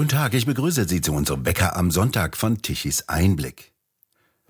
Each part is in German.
Guten Tag, ich begrüße Sie zu unserem Wecker am Sonntag von Tichys Einblick.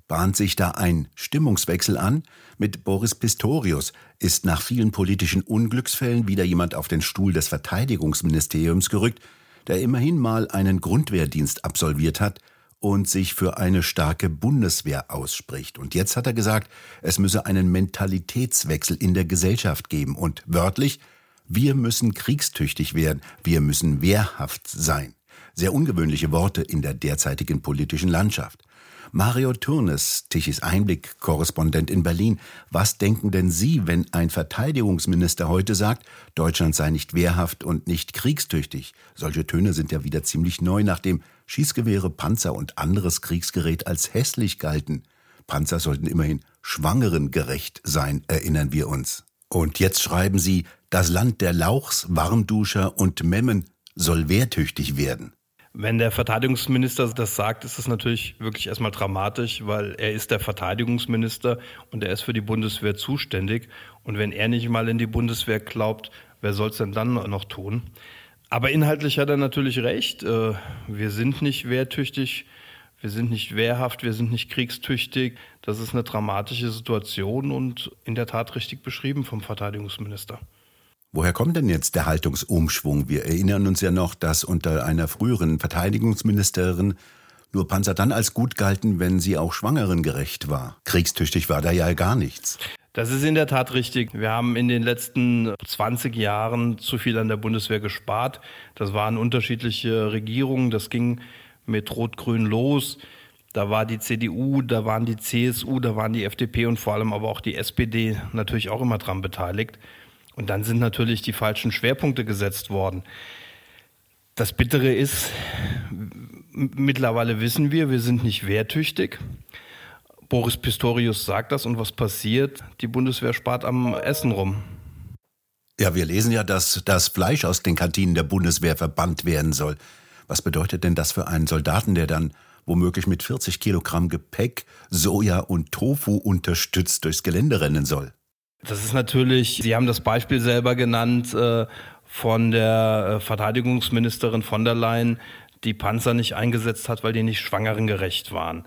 Bahnt sich da ein Stimmungswechsel an? Mit Boris Pistorius ist nach vielen politischen Unglücksfällen wieder jemand auf den Stuhl des Verteidigungsministeriums gerückt, der immerhin mal einen Grundwehrdienst absolviert hat und sich für eine starke Bundeswehr ausspricht. Und jetzt hat er gesagt, es müsse einen Mentalitätswechsel in der Gesellschaft geben und wörtlich, wir müssen kriegstüchtig werden, wir müssen wehrhaft sein. Sehr ungewöhnliche Worte in der derzeitigen politischen Landschaft. Mario Turnes, Tichys Einblick-Korrespondent in Berlin. Was denken denn Sie, wenn ein Verteidigungsminister heute sagt, Deutschland sei nicht wehrhaft und nicht kriegstüchtig? Solche Töne sind ja wieder ziemlich neu, nachdem Schießgewehre, Panzer und anderes Kriegsgerät als hässlich galten. Panzer sollten immerhin Schwangeren gerecht sein, erinnern wir uns. Und jetzt schreiben Sie, das Land der Lauchs, Warmduscher und Memmen soll wehrtüchtig werden. Wenn der Verteidigungsminister das sagt, ist es natürlich wirklich erstmal dramatisch, weil er ist der Verteidigungsminister und er ist für die Bundeswehr zuständig. Und wenn er nicht mal in die Bundeswehr glaubt, wer soll es denn dann noch tun? Aber inhaltlich hat er natürlich recht. Äh, wir sind nicht wehrtüchtig, wir sind nicht wehrhaft, wir sind nicht kriegstüchtig. Das ist eine dramatische Situation und in der Tat richtig beschrieben vom Verteidigungsminister. Woher kommt denn jetzt der Haltungsumschwung? Wir erinnern uns ja noch, dass unter einer früheren Verteidigungsministerin nur Panzer dann als gut galten, wenn sie auch Schwangeren gerecht war. Kriegstüchtig war da ja gar nichts. Das ist in der Tat richtig. Wir haben in den letzten 20 Jahren zu viel an der Bundeswehr gespart. Das waren unterschiedliche Regierungen. Das ging mit Rot-Grün los. Da war die CDU, da waren die CSU, da waren die FDP und vor allem aber auch die SPD natürlich auch immer dran beteiligt. Und dann sind natürlich die falschen Schwerpunkte gesetzt worden. Das Bittere ist, mittlerweile wissen wir, wir sind nicht wehrtüchtig. Boris Pistorius sagt das und was passiert? Die Bundeswehr spart am Essen rum. Ja, wir lesen ja, dass das Fleisch aus den Kantinen der Bundeswehr verbannt werden soll. Was bedeutet denn das für einen Soldaten, der dann womöglich mit 40 Kilogramm Gepäck Soja und Tofu unterstützt durchs Gelände rennen soll? Das ist natürlich, Sie haben das Beispiel selber genannt äh, von der äh, Verteidigungsministerin von der Leyen, die Panzer nicht eingesetzt hat, weil die nicht schwangerengerecht waren.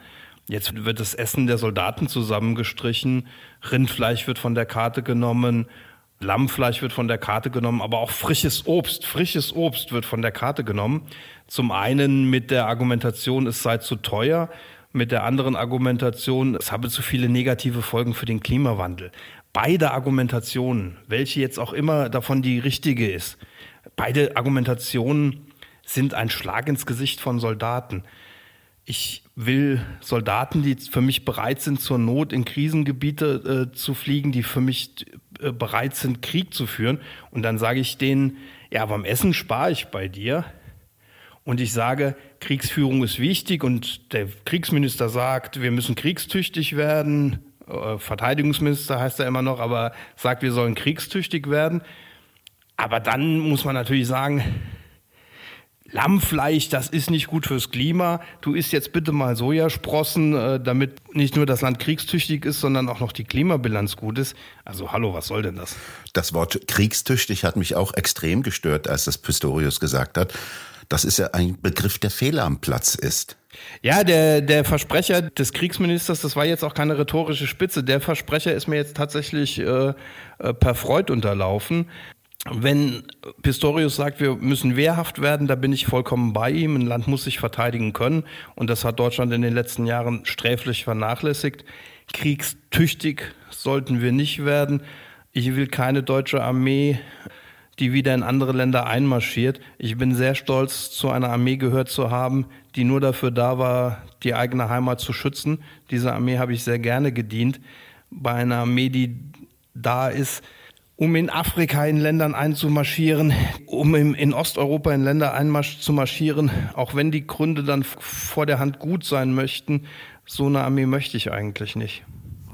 Jetzt wird das Essen der Soldaten zusammengestrichen, Rindfleisch wird von der Karte genommen, Lammfleisch wird von der Karte genommen, aber auch frisches Obst, frisches Obst wird von der Karte genommen. Zum einen mit der Argumentation, es sei zu teuer, mit der anderen Argumentation, es habe zu viele negative Folgen für den Klimawandel beide Argumentationen, welche jetzt auch immer davon die richtige ist, beide Argumentationen sind ein Schlag ins Gesicht von Soldaten. Ich will Soldaten, die für mich bereit sind, zur Not in Krisengebiete äh, zu fliegen, die für mich äh, bereit sind, Krieg zu führen. Und dann sage ich denen, ja, beim Essen spare ich bei dir. Und ich sage, Kriegsführung ist wichtig und der Kriegsminister sagt, wir müssen kriegstüchtig werden, Verteidigungsminister heißt er immer noch, aber sagt, wir sollen kriegstüchtig werden. Aber dann muss man natürlich sagen, Lammfleisch, das ist nicht gut fürs Klima. Du isst jetzt bitte mal Sojasprossen, äh, damit nicht nur das Land kriegstüchtig ist, sondern auch noch die Klimabilanz gut ist. Also hallo, was soll denn das? Das Wort kriegstüchtig hat mich auch extrem gestört, als das Pistorius gesagt hat. Das ist ja ein Begriff, der Fehler am Platz ist. Ja, der, der Versprecher des Kriegsministers, das war jetzt auch keine rhetorische Spitze, der Versprecher ist mir jetzt tatsächlich äh, äh, per Freud unterlaufen. Wenn Pistorius sagt, wir müssen wehrhaft werden, da bin ich vollkommen bei ihm. Ein Land muss sich verteidigen können und das hat Deutschland in den letzten Jahren sträflich vernachlässigt. Kriegstüchtig sollten wir nicht werden. Ich will keine deutsche Armee die wieder in andere Länder einmarschiert. Ich bin sehr stolz, zu einer Armee gehört zu haben, die nur dafür da war, die eigene Heimat zu schützen. Diese Armee habe ich sehr gerne gedient. Bei einer Armee, die da ist, um in Afrika in Ländern einzumarschieren, um in Osteuropa in Länder einzumarschieren, auch wenn die Gründe dann vor der Hand gut sein möchten, so eine Armee möchte ich eigentlich nicht.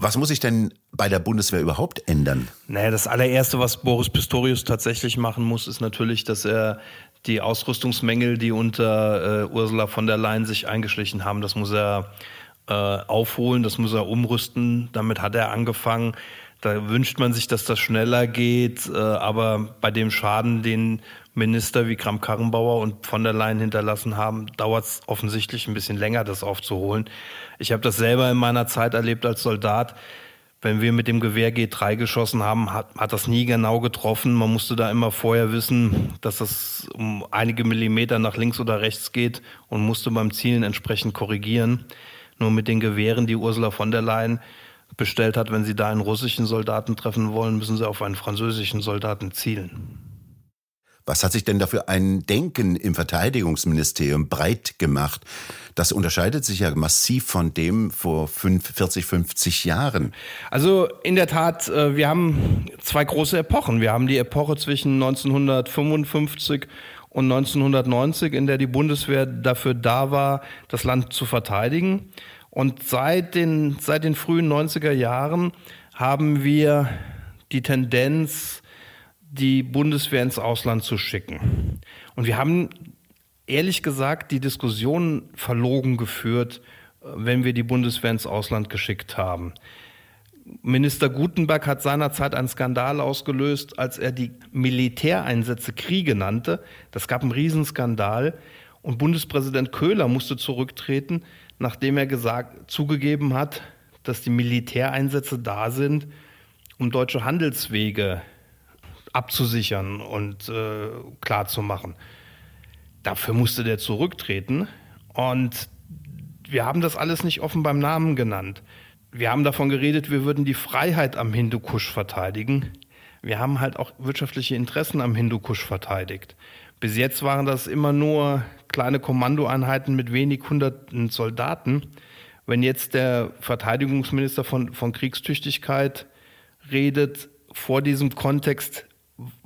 Was muss ich denn bei der Bundeswehr überhaupt ändern? Naja, das allererste, was Boris Pistorius tatsächlich machen muss, ist natürlich, dass er die Ausrüstungsmängel, die unter äh, Ursula von der Leyen sich eingeschlichen haben, das muss er äh, aufholen, das muss er umrüsten. Damit hat er angefangen. Da wünscht man sich, dass das schneller geht, äh, aber bei dem Schaden, den Minister wie Kramp-Karrenbauer und von der Leyen hinterlassen haben, dauert es offensichtlich ein bisschen länger, das aufzuholen. Ich habe das selber in meiner Zeit erlebt als Soldat. Wenn wir mit dem Gewehr G3 geschossen haben, hat, hat das nie genau getroffen. Man musste da immer vorher wissen, dass es um einige Millimeter nach links oder rechts geht und musste beim Zielen entsprechend korrigieren. Nur mit den Gewehren, die Ursula von der Leyen bestellt hat, wenn sie da einen russischen Soldaten treffen wollen, müssen sie auf einen französischen Soldaten zielen. Was hat sich denn dafür ein Denken im Verteidigungsministerium breit gemacht? Das unterscheidet sich ja massiv von dem vor 40, 50 Jahren. Also in der Tat, äh, wir haben zwei große Epochen. Wir haben die Epoche zwischen 1955 und 1990, in der die Bundeswehr dafür da war, das Land zu verteidigen. Und seit den, seit den frühen 90er Jahren haben wir die Tendenz, die Bundeswehr ins Ausland zu schicken. Und wir haben ehrlich gesagt die Diskussion verlogen geführt, wenn wir die Bundeswehr ins Ausland geschickt haben. Minister Gutenberg hat seinerzeit einen Skandal ausgelöst, als er die Militäreinsätze Kriege nannte. Das gab einen Riesenskandal. Und Bundespräsident Köhler musste zurücktreten, nachdem er gesagt, zugegeben hat, dass die Militäreinsätze da sind, um deutsche Handelswege abzusichern und äh, klar Dafür musste der zurücktreten und wir haben das alles nicht offen beim Namen genannt. Wir haben davon geredet, wir würden die Freiheit am Hindukusch verteidigen. Wir haben halt auch wirtschaftliche Interessen am Hindukusch verteidigt. Bis jetzt waren das immer nur kleine Kommandoeinheiten mit wenig hunderten Soldaten. Wenn jetzt der Verteidigungsminister von, von Kriegstüchtigkeit redet, vor diesem Kontext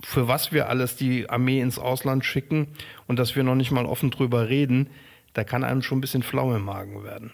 für was wir alles die Armee ins Ausland schicken und dass wir noch nicht mal offen drüber reden, da kann einem schon ein bisschen flau im Magen werden.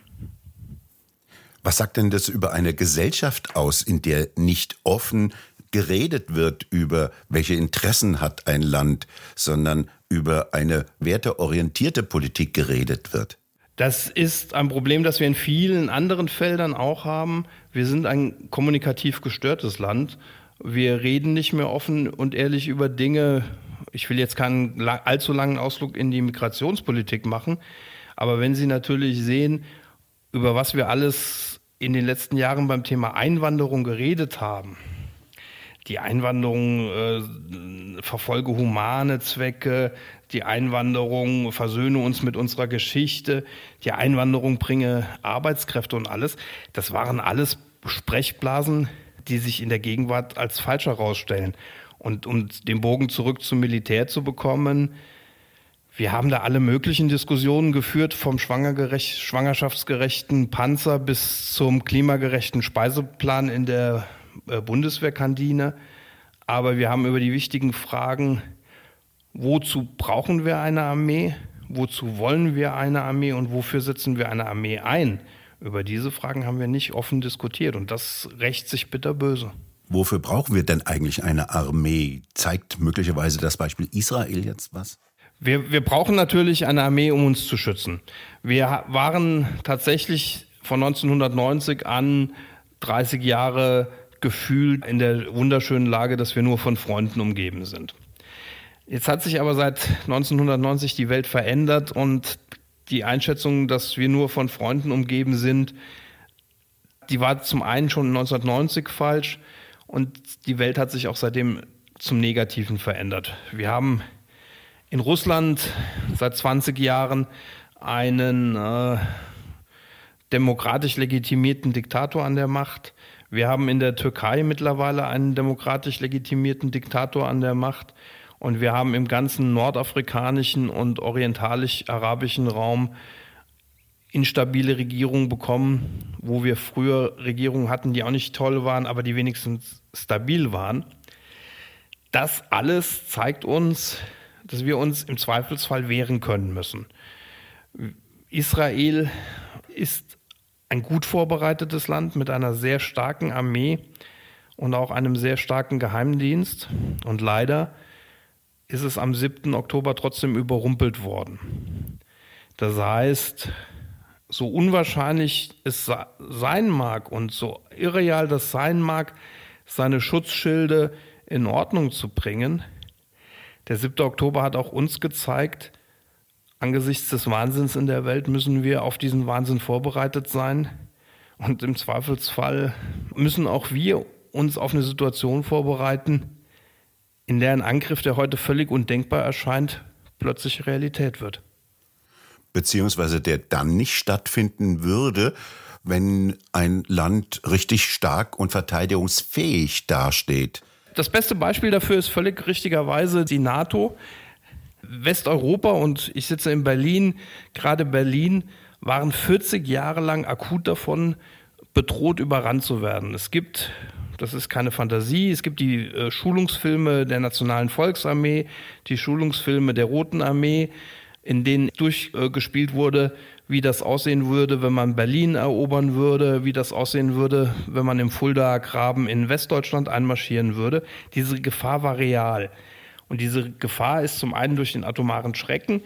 Was sagt denn das über eine Gesellschaft aus, in der nicht offen geredet wird über welche Interessen hat ein Land, sondern über eine werteorientierte Politik geredet wird? Das ist ein Problem, das wir in vielen anderen Feldern auch haben. Wir sind ein kommunikativ gestörtes Land wir reden nicht mehr offen und ehrlich über Dinge. Ich will jetzt keinen allzu langen Ausflug in die Migrationspolitik machen, aber wenn Sie natürlich sehen, über was wir alles in den letzten Jahren beim Thema Einwanderung geredet haben, die Einwanderung äh, verfolge humane Zwecke, die Einwanderung versöhne uns mit unserer Geschichte, die Einwanderung bringe Arbeitskräfte und alles, das waren alles Sprechblasen, die sich in der Gegenwart als falsch herausstellen. Und um den Bogen zurück zum Militär zu bekommen, wir haben da alle möglichen Diskussionen geführt, vom schwangerschaftsgerechten Panzer bis zum klimagerechten Speiseplan in der Bundeswehrkantine. Aber wir haben über die wichtigen Fragen, wozu brauchen wir eine Armee, wozu wollen wir eine Armee und wofür setzen wir eine Armee ein, über diese Fragen haben wir nicht offen diskutiert und das rächt sich bitterböse. Wofür brauchen wir denn eigentlich eine Armee? Zeigt möglicherweise das Beispiel Israel jetzt was? Wir, wir brauchen natürlich eine Armee, um uns zu schützen. Wir waren tatsächlich von 1990 an 30 Jahre gefühlt in der wunderschönen Lage, dass wir nur von Freunden umgeben sind. Jetzt hat sich aber seit 1990 die Welt verändert und die Einschätzung, dass wir nur von Freunden umgeben sind, die war zum einen schon 1990 falsch und die Welt hat sich auch seitdem zum Negativen verändert. Wir haben in Russland seit 20 Jahren einen äh, demokratisch legitimierten Diktator an der Macht. Wir haben in der Türkei mittlerweile einen demokratisch legitimierten Diktator an der Macht. Und wir haben im ganzen nordafrikanischen und orientalisch-arabischen Raum instabile Regierungen bekommen, wo wir früher Regierungen hatten, die auch nicht toll waren, aber die wenigstens stabil waren. Das alles zeigt uns, dass wir uns im Zweifelsfall wehren können müssen. Israel ist ein gut vorbereitetes Land mit einer sehr starken Armee und auch einem sehr starken Geheimdienst. Und leider ist es am 7. Oktober trotzdem überrumpelt worden. Das heißt, so unwahrscheinlich es sein mag und so irreal das sein mag, seine Schutzschilde in Ordnung zu bringen. Der 7. Oktober hat auch uns gezeigt, angesichts des Wahnsinns in der Welt müssen wir auf diesen Wahnsinn vorbereitet sein. Und im Zweifelsfall müssen auch wir uns auf eine Situation vorbereiten, in der ein Angriff, der heute völlig undenkbar erscheint, plötzlich Realität wird. Beziehungsweise der dann nicht stattfinden würde, wenn ein Land richtig stark und verteidigungsfähig dasteht. Das beste Beispiel dafür ist völlig richtigerweise die NATO. Westeuropa und ich sitze in Berlin, gerade Berlin waren 40 Jahre lang akut davon bedroht, überrannt zu werden. Es gibt, das ist keine Fantasie, es gibt die äh, Schulungsfilme der Nationalen Volksarmee, die Schulungsfilme der Roten Armee, in denen durchgespielt wurde, wie das aussehen würde, wenn man Berlin erobern würde, wie das aussehen würde, wenn man im Fuldaer Graben in Westdeutschland einmarschieren würde. Diese Gefahr war real. Und diese Gefahr ist zum einen durch den atomaren Schrecken,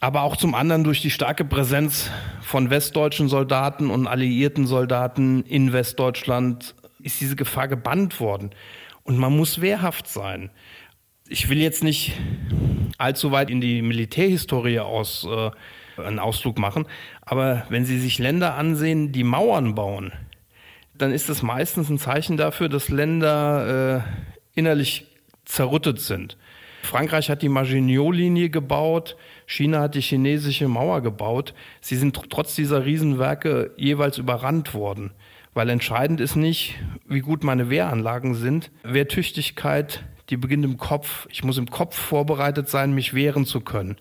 aber auch zum anderen durch die starke Präsenz von westdeutschen Soldaten und alliierten Soldaten in Westdeutschland ist diese Gefahr gebannt worden. Und man muss wehrhaft sein. Ich will jetzt nicht allzu weit in die Militärhistorie aus äh, einen Ausflug machen. Aber wenn Sie sich Länder ansehen, die Mauern bauen, dann ist das meistens ein Zeichen dafür, dass Länder äh, innerlich zerrüttet sind. Frankreich hat die Maginot-Linie gebaut, China hat die chinesische Mauer gebaut. Sie sind trotz dieser Riesenwerke jeweils überrannt worden. Weil entscheidend ist nicht, wie gut meine Wehranlagen sind. Wehrtüchtigkeit, die beginnt im Kopf. Ich muss im Kopf vorbereitet sein, mich wehren zu können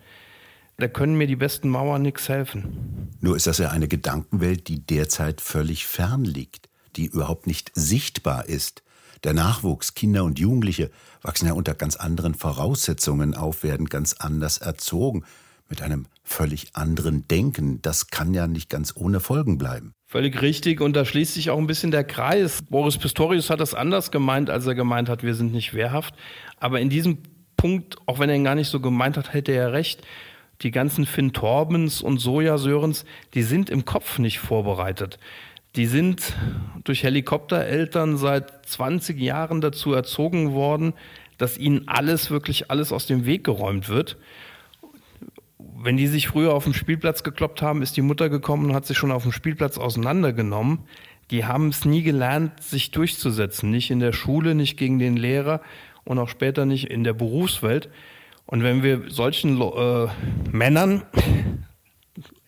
da können mir die besten Mauern nichts helfen. Nur ist das ja eine Gedankenwelt, die derzeit völlig fern liegt, die überhaupt nicht sichtbar ist. Der Nachwuchs, Kinder und Jugendliche wachsen ja unter ganz anderen Voraussetzungen auf, werden ganz anders erzogen, mit einem völlig anderen Denken. Das kann ja nicht ganz ohne Folgen bleiben. Völlig richtig und da schließt sich auch ein bisschen der Kreis. Boris Pistorius hat das anders gemeint, als er gemeint hat, wir sind nicht wehrhaft. Aber in diesem Punkt, auch wenn er ihn gar nicht so gemeint hat, hätte er recht die ganzen Finn Torbens und Sojasörens, die sind im Kopf nicht vorbereitet. Die sind durch Helikoptereltern seit 20 Jahren dazu erzogen worden, dass ihnen alles, wirklich alles aus dem Weg geräumt wird. Wenn die sich früher auf dem Spielplatz gekloppt haben, ist die Mutter gekommen und hat sich schon auf dem Spielplatz auseinandergenommen. Die haben es nie gelernt, sich durchzusetzen. Nicht in der Schule, nicht gegen den Lehrer und auch später nicht in der Berufswelt. Und wenn wir solchen äh, Männern,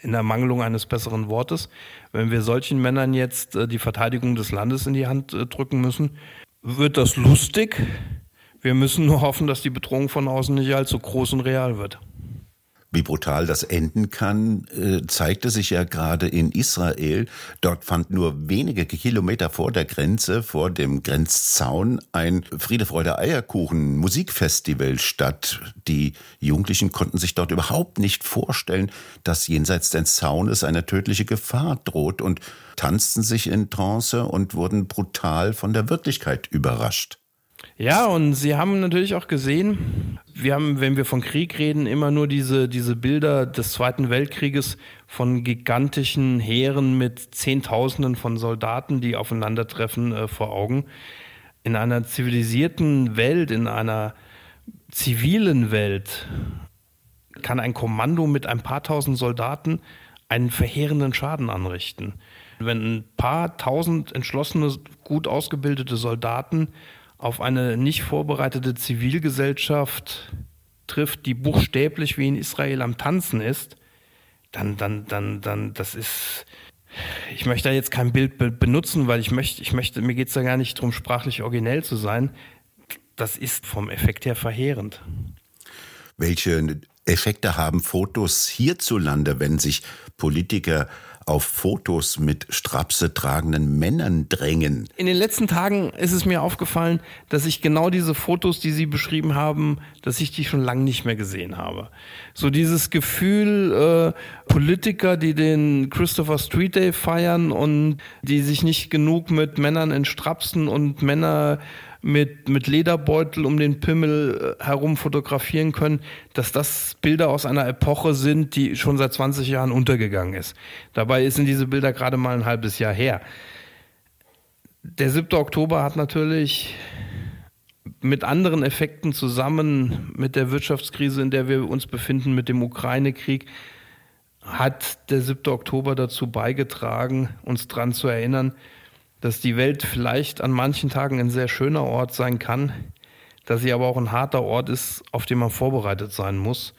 in der Mangelung eines besseren Wortes, wenn wir solchen Männern jetzt äh, die Verteidigung des Landes in die Hand äh, drücken müssen, wird das lustig. Wir müssen nur hoffen, dass die Bedrohung von außen nicht allzu groß und real wird. Wie brutal das enden kann, äh, zeigte sich ja gerade in Israel. Dort fand nur wenige Kilometer vor der Grenze, vor dem Grenzzaun, ein Friede, Freude, Eierkuchen Musikfestival statt. Die Jugendlichen konnten sich dort überhaupt nicht vorstellen, dass jenseits des Zaunes eine tödliche Gefahr droht und tanzten sich in Trance und wurden brutal von der Wirklichkeit überrascht. Ja, und Sie haben natürlich auch gesehen, wir haben, wenn wir von Krieg reden, immer nur diese, diese Bilder des Zweiten Weltkrieges von gigantischen Heeren mit Zehntausenden von Soldaten, die aufeinandertreffen, äh, vor Augen. In einer zivilisierten Welt, in einer zivilen Welt kann ein Kommando mit ein paar tausend Soldaten einen verheerenden Schaden anrichten. Wenn ein paar tausend entschlossene, gut ausgebildete Soldaten auf eine nicht vorbereitete Zivilgesellschaft trifft, die buchstäblich wie in Israel am Tanzen ist, dann, dann, dann, dann, das ist, ich möchte da jetzt kein Bild be benutzen, weil ich möchte, ich möchte, mir geht es da gar nicht darum, sprachlich originell zu sein. Das ist vom Effekt her verheerend. Welche Effekte haben Fotos hierzulande, wenn sich Politiker auf Fotos mit Strapse tragenden Männern drängen. In den letzten Tagen ist es mir aufgefallen, dass ich genau diese Fotos, die Sie beschrieben haben, dass ich die schon lange nicht mehr gesehen habe. So dieses Gefühl, äh, Politiker, die den Christopher Street Day feiern und die sich nicht genug mit Männern in Strapsen und Männer mit, mit Lederbeutel um den Pimmel äh, herum fotografieren können, dass das Bilder aus einer Epoche sind, die schon seit 20 Jahren untergegangen ist. Dabei sind diese Bilder gerade mal ein halbes Jahr her. Der 7. Oktober hat natürlich mit anderen Effekten zusammen, mit der Wirtschaftskrise, in der wir uns befinden, mit dem Ukraine-Krieg, hat der 7. Oktober dazu beigetragen, uns daran zu erinnern, dass die Welt vielleicht an manchen Tagen ein sehr schöner Ort sein kann, dass sie aber auch ein harter Ort ist, auf den man vorbereitet sein muss.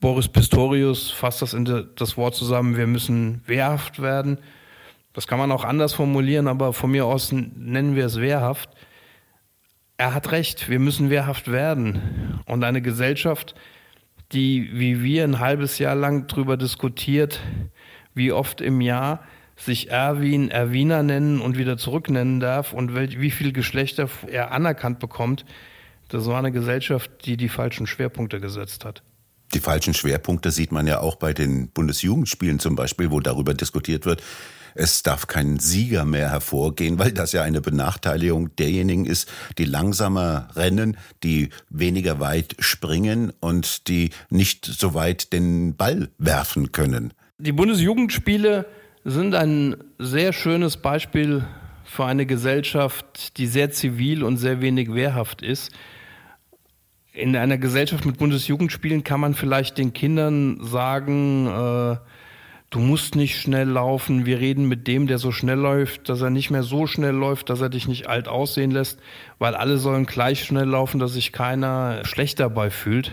Boris Pistorius fasst das in das Wort zusammen, wir müssen wehrhaft werden. Das kann man auch anders formulieren, aber von mir aus nennen wir es wehrhaft. Er hat recht, wir müssen wehrhaft werden. Und eine Gesellschaft, die wie wir ein halbes Jahr lang darüber diskutiert, wie oft im Jahr sich Erwin Erwiner nennen und wieder zurücknennen darf und wie viel Geschlechter er anerkannt bekommt, das war eine Gesellschaft, die die falschen Schwerpunkte gesetzt hat. Die falschen Schwerpunkte sieht man ja auch bei den Bundesjugendspielen zum Beispiel, wo darüber diskutiert wird, es darf kein Sieger mehr hervorgehen, weil das ja eine Benachteiligung derjenigen ist, die langsamer rennen, die weniger weit springen und die nicht so weit den Ball werfen können. Die Bundesjugendspiele sind ein sehr schönes Beispiel für eine Gesellschaft, die sehr zivil und sehr wenig wehrhaft ist. In einer Gesellschaft mit Bundesjugendspielen kann man vielleicht den Kindern sagen, äh, du musst nicht schnell laufen, wir reden mit dem, der so schnell läuft, dass er nicht mehr so schnell läuft, dass er dich nicht alt aussehen lässt, weil alle sollen gleich schnell laufen, dass sich keiner schlecht dabei fühlt.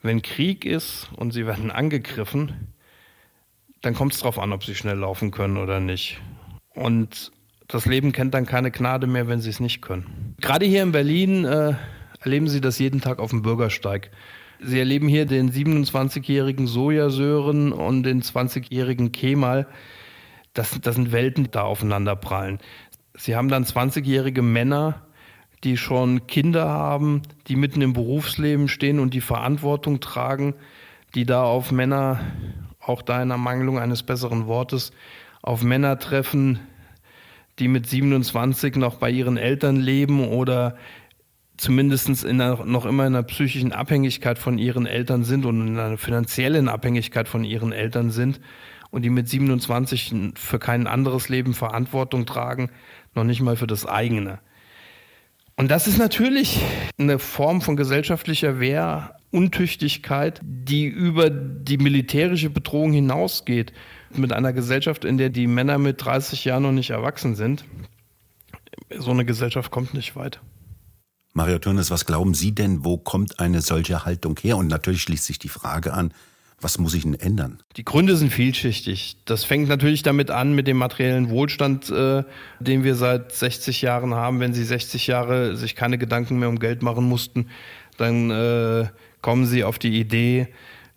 Wenn Krieg ist und sie werden angegriffen, dann kommt es darauf an, ob sie schnell laufen können oder nicht. Und das Leben kennt dann keine Gnade mehr, wenn sie es nicht können. Gerade hier in Berlin äh, erleben Sie das jeden Tag auf dem Bürgersteig. Sie erleben hier den 27-jährigen Sojasören und den 20-jährigen Kemal. Das, das sind Welten, die da aufeinander prallen. Sie haben dann 20-jährige Männer, die schon Kinder haben, die mitten im Berufsleben stehen und die Verantwortung tragen, die da auf Männer auch da in Ermangelung eines besseren Wortes, auf Männer treffen, die mit 27 noch bei ihren Eltern leben oder zumindest noch immer in einer psychischen Abhängigkeit von ihren Eltern sind und in einer finanziellen Abhängigkeit von ihren Eltern sind und die mit 27 für kein anderes Leben Verantwortung tragen, noch nicht mal für das eigene. Und das ist natürlich eine Form von gesellschaftlicher Wehr, Untüchtigkeit, die über die militärische Bedrohung hinausgeht. Mit einer Gesellschaft, in der die Männer mit 30 Jahren noch nicht erwachsen sind, so eine Gesellschaft kommt nicht weit. Mario Tönnes, was glauben Sie denn, wo kommt eine solche Haltung her? Und natürlich schließt sich die Frage an, was muss ich denn ändern? Die Gründe sind vielschichtig. Das fängt natürlich damit an, mit dem materiellen Wohlstand, äh, den wir seit 60 Jahren haben. Wenn Sie 60 Jahre sich keine Gedanken mehr um Geld machen mussten, dann äh, kommen sie auf die Idee,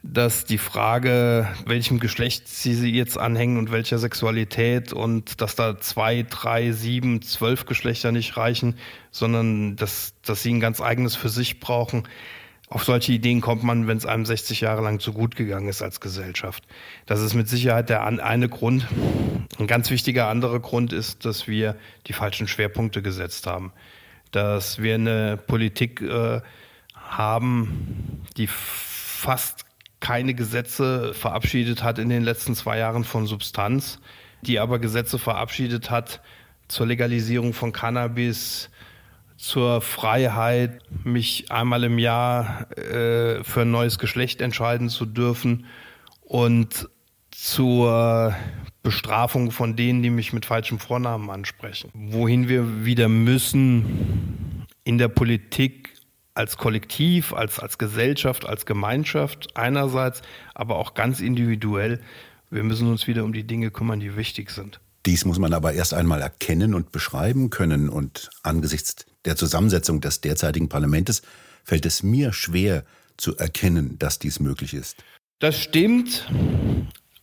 dass die Frage, welchem Geschlecht sie, sie jetzt anhängen und welcher Sexualität und dass da zwei, drei, sieben, zwölf Geschlechter nicht reichen, sondern dass, dass sie ein ganz eigenes für sich brauchen. Auf solche Ideen kommt man, wenn es einem 60 Jahre lang zu gut gegangen ist als Gesellschaft. Das ist mit Sicherheit der eine Grund. Ein ganz wichtiger anderer Grund ist, dass wir die falschen Schwerpunkte gesetzt haben. Dass wir eine Politik äh, haben, die fast keine Gesetze verabschiedet hat in den letzten zwei Jahren von Substanz, die aber Gesetze verabschiedet hat zur Legalisierung von Cannabis, zur Freiheit, mich einmal im Jahr äh, für ein neues Geschlecht entscheiden zu dürfen und zur Bestrafung von denen, die mich mit falschem Vornamen ansprechen. Wohin wir wieder müssen in der Politik als Kollektiv, als, als Gesellschaft, als Gemeinschaft einerseits, aber auch ganz individuell. Wir müssen uns wieder um die Dinge kümmern, die wichtig sind. Dies muss man aber erst einmal erkennen und beschreiben können. Und angesichts der Zusammensetzung des derzeitigen Parlaments fällt es mir schwer zu erkennen, dass dies möglich ist. Das stimmt.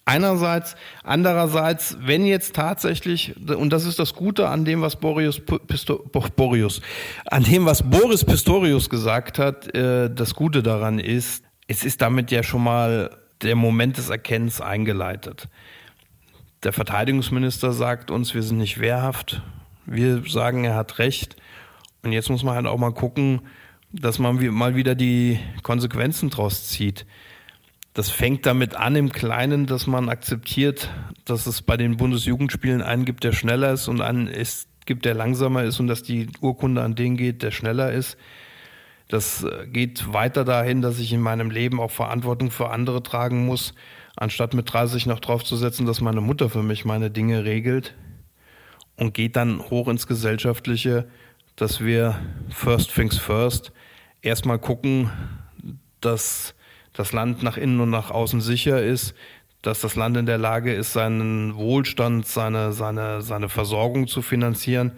Einerseits, andererseits, wenn jetzt tatsächlich, und das ist das Gute an dem, was Boris, Pisto, Boris, an dem, was Boris Pistorius gesagt hat, äh, das Gute daran ist, es ist damit ja schon mal der Moment des Erkennens eingeleitet. Der Verteidigungsminister sagt uns, wir sind nicht wehrhaft. Wir sagen, er hat recht. Und jetzt muss man halt auch mal gucken, dass man mal wieder die Konsequenzen draus zieht. Das fängt damit an im Kleinen, dass man akzeptiert, dass es bei den Bundesjugendspielen einen gibt, der schneller ist und einen ist, gibt, der langsamer ist und dass die Urkunde an den geht, der schneller ist. Das äh, geht weiter dahin, dass ich in meinem Leben auch Verantwortung für andere tragen muss, anstatt mit 30 noch draufzusetzen, dass meine Mutter für mich meine Dinge regelt. Und geht dann hoch ins Gesellschaftliche, dass wir First Things First erstmal gucken, dass das Land nach innen und nach außen sicher ist, dass das Land in der Lage ist, seinen Wohlstand, seine, seine, seine Versorgung zu finanzieren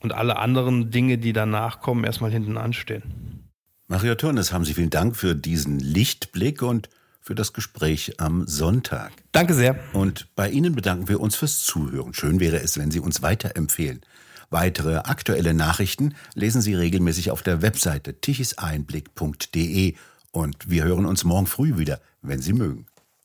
und alle anderen Dinge, die danach kommen, erstmal hinten anstehen. Mario Turnes, haben Sie vielen Dank für diesen Lichtblick und für das Gespräch am Sonntag. Danke sehr. Und bei Ihnen bedanken wir uns fürs Zuhören. Schön wäre es, wenn Sie uns weiterempfehlen. Weitere aktuelle Nachrichten lesen Sie regelmäßig auf der Webseite tichiseinblick.de und wir hören uns morgen früh wieder, wenn Sie mögen.